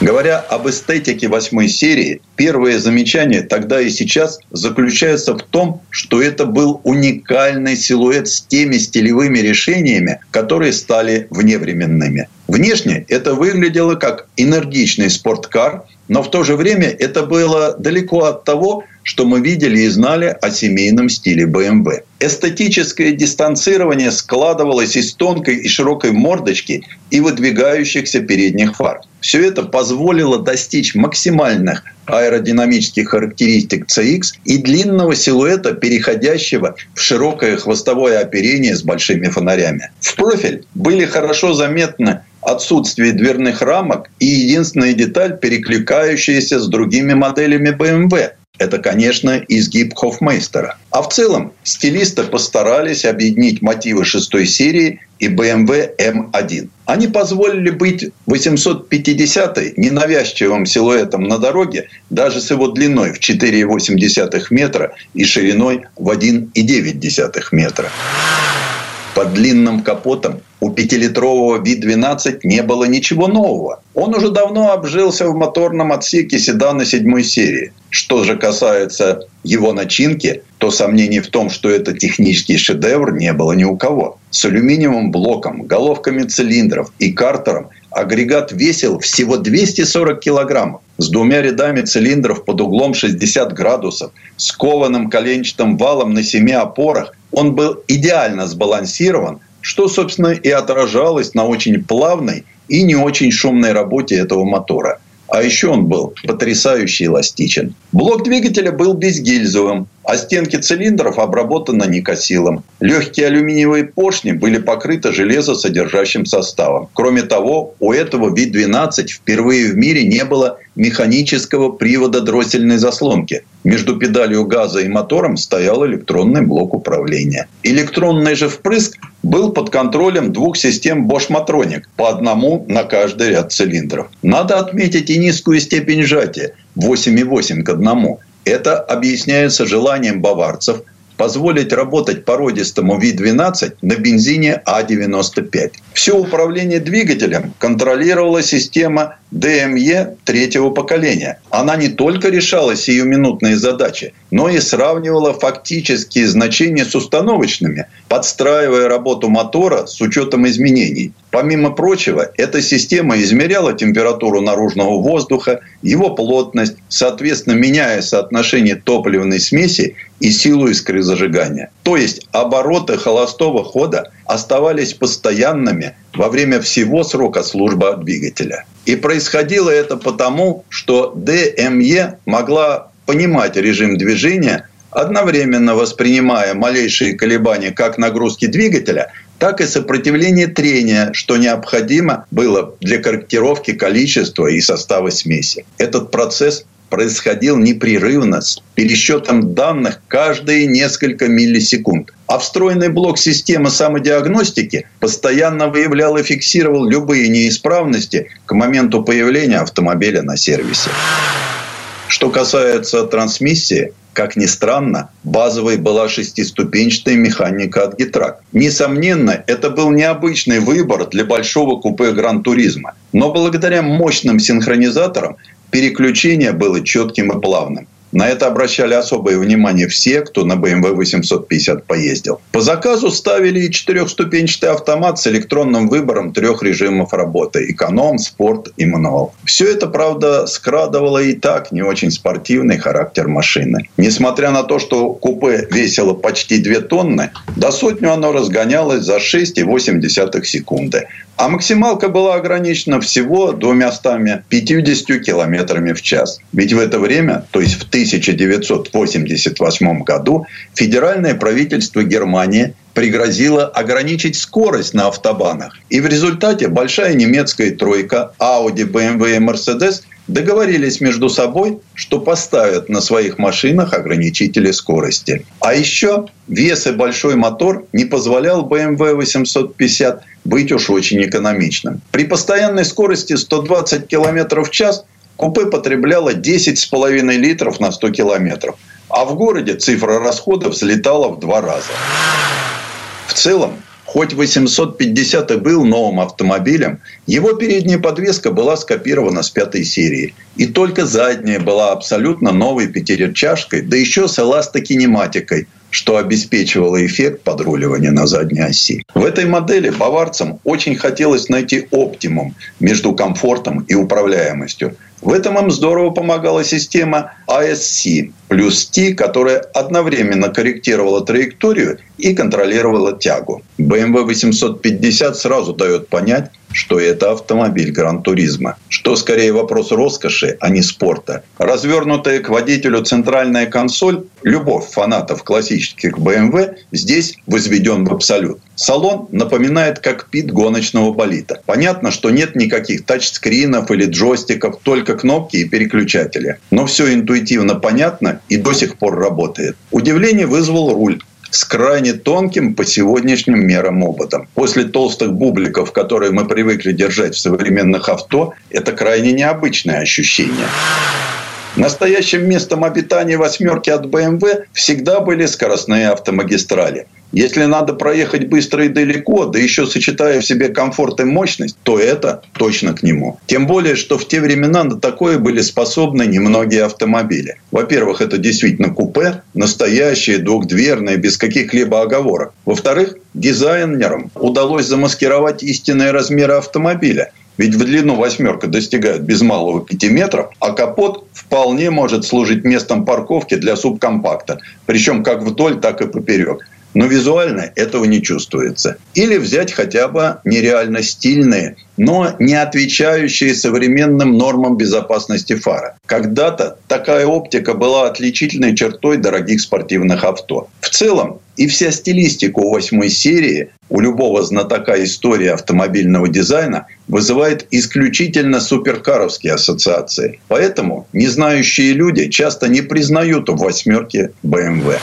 Говоря об эстетике восьмой серии, первое замечание тогда и сейчас заключается в том, что это был уникальный силуэт с теми стилевыми решениями, которые стали вневременными. Внешне это выглядело как энергичный спорткар, но в то же время это было далеко от того, что мы видели и знали о семейном стиле BMW. Эстетическое дистанцирование складывалось из тонкой и широкой мордочки и выдвигающихся передних фар. Все это позволило достичь максимальных аэродинамических характеристик CX и длинного силуэта, переходящего в широкое хвостовое оперение с большими фонарями. В профиль были хорошо заметны отсутствие дверных рамок и единственная деталь, перекликающаяся с другими моделями BMW. Это, конечно, изгиб Хофмейстера. А в целом стилисты постарались объединить мотивы шестой серии и BMW M1. Они позволили быть 850 ненавязчивым силуэтом на дороге даже с его длиной в 4,8 метра и шириной в 1,9 метра. Под длинным капотом у пятилитрового Ви-12 не было ничего нового. Он уже давно обжился в моторном отсеке седана седьмой серии. Что же касается его начинки, то сомнений в том, что это технический шедевр, не было ни у кого. С алюминиевым блоком, головками цилиндров и картером агрегат весил всего 240 килограммов. С двумя рядами цилиндров под углом 60 градусов, с кованым коленчатым валом на семи опорах, он был идеально сбалансирован, что, собственно, и отражалось на очень плавной и не очень шумной работе этого мотора. А еще он был потрясающе эластичен. Блок двигателя был безгильзовым, а стенки цилиндров обработаны никосилом. Легкие алюминиевые поршни были покрыты железосодержащим составом. Кроме того, у этого Ви-12 впервые в мире не было механического привода дроссельной заслонки. Между педалью газа и мотором стоял электронный блок управления. Электронный же впрыск был под контролем двух систем Bosch Matronic, по одному на каждый ряд цилиндров. Надо отметить и низкую степень сжатия – 8,8 к 1. Это объясняется желанием баварцев позволить работать породистому Ви-12 на бензине А95. Все управление двигателем контролировала система ДМЕ третьего поколения. Она не только решала сиюминутные задачи, но и сравнивала фактические значения с установочными, подстраивая работу мотора с учетом изменений. Помимо прочего, эта система измеряла температуру наружного воздуха, его плотность, соответственно, меняя соотношение топливной смеси и силу искры зажигания. То есть обороты холостого хода оставались постоянными во время всего срока службы двигателя. И происходило это потому, что ДМЕ могла понимать режим движения, одновременно воспринимая малейшие колебания как нагрузки двигателя, так и сопротивление трения, что необходимо было для корректировки количества и состава смеси. Этот процесс происходил непрерывно с пересчетом данных каждые несколько миллисекунд. А встроенный блок системы самодиагностики постоянно выявлял и фиксировал любые неисправности к моменту появления автомобиля на сервисе. Что касается трансмиссии, как ни странно, базовой была шестиступенчатая механика от Гитрак. Несомненно, это был необычный выбор для большого купе Гран-туризма. Но благодаря мощным синхронизаторам переключение было четким и плавным. На это обращали особое внимание все, кто на BMW 850 поездил. По заказу ставили и четырехступенчатый автомат с электронным выбором трех режимов работы – эконом, спорт и мануал. Все это, правда, скрадывало и так не очень спортивный характер машины. Несмотря на то, что купе весило почти 2 тонны, до сотню оно разгонялось за 6,8 секунды. А максималка была ограничена всего 250 километрами в час. Ведь в это время, то есть в 1988 году, федеральное правительство Германии пригрозило ограничить скорость на автобанах. И в результате большая немецкая тройка Audi, BMW и Mercedes договорились между собой, что поставят на своих машинах ограничители скорости. А еще вес и большой мотор не позволял BMW 850 быть уж очень экономичным. При постоянной скорости 120 км в час купе потребляло 10,5 литров на 100 километров. А в городе цифра расходов взлетала в два раза. В целом, Хоть 850 и был новым автомобилем, его передняя подвеска была скопирована с пятой серии. И только задняя была абсолютно новой пятирычажкой, да еще с эластокинематикой, что обеспечивало эффект подруливания на задней оси. В этой модели баварцам очень хотелось найти оптимум между комфортом и управляемостью. В этом им здорово помогала система ASC плюс T, которая одновременно корректировала траекторию и контролировала тягу. BMW 850 сразу дает понять, что это автомобиль Гран-туризма, что скорее вопрос роскоши, а не спорта. Развернутая к водителю центральная консоль, любовь фанатов классических BMW здесь возведен в абсолют. Салон напоминает кокпит гоночного болита. Понятно, что нет никаких тачскринов или джойстиков, только кнопки и переключатели. Но все интуитивно понятно и до сих пор работает. Удивление вызвал руль с крайне тонким по сегодняшним мерам ободом. После толстых бубликов, которые мы привыкли держать в современных авто, это крайне необычное ощущение. Настоящим местом обитания восьмерки от BMW всегда были скоростные автомагистрали. Если надо проехать быстро и далеко, да еще сочетая в себе комфорт и мощность, то это точно к нему. Тем более, что в те времена на такое были способны немногие автомобили. Во-первых, это действительно купе, настоящие, двухдверные, без каких-либо оговорок. Во-вторых, дизайнерам удалось замаскировать истинные размеры автомобиля. Ведь в длину восьмерка достигает без малого 5 метров, а капот вполне может служить местом парковки для субкомпакта. Причем как вдоль, так и поперек но визуально этого не чувствуется. Или взять хотя бы нереально стильные, но не отвечающие современным нормам безопасности фара. Когда-то такая оптика была отличительной чертой дорогих спортивных авто. В целом, и вся стилистика у восьмой серии, у любого знатока истории автомобильного дизайна вызывает исключительно суперкаровские ассоциации. Поэтому незнающие люди часто не признают в восьмерке BMW.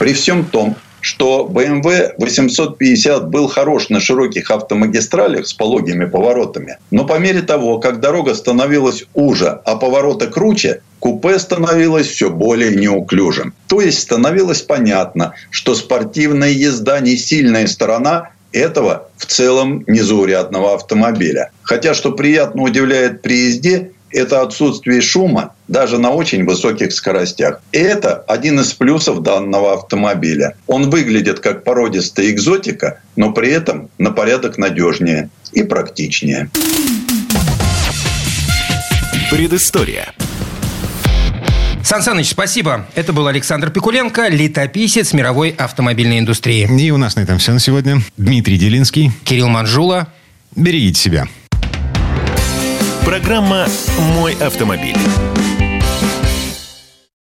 При всем том, что BMW 850 был хорош на широких автомагистралях с пологими поворотами, но по мере того, как дорога становилась уже, а повороты круче, купе становилось все более неуклюжим. То есть становилось понятно, что спортивная езда не сильная сторона этого в целом незаурядного автомобиля. Хотя, что приятно удивляет при езде, это отсутствие шума даже на очень высоких скоростях. И это один из плюсов данного автомобиля. Он выглядит как породистая экзотика, но при этом на порядок надежнее и практичнее. Предыстория. Сан Саныч, спасибо. Это был Александр Пикуленко, летописец мировой автомобильной индустрии. И у нас на этом все на сегодня. Дмитрий Делинский. Кирилл Манжула. Берегите себя. Программа «Мой автомобиль».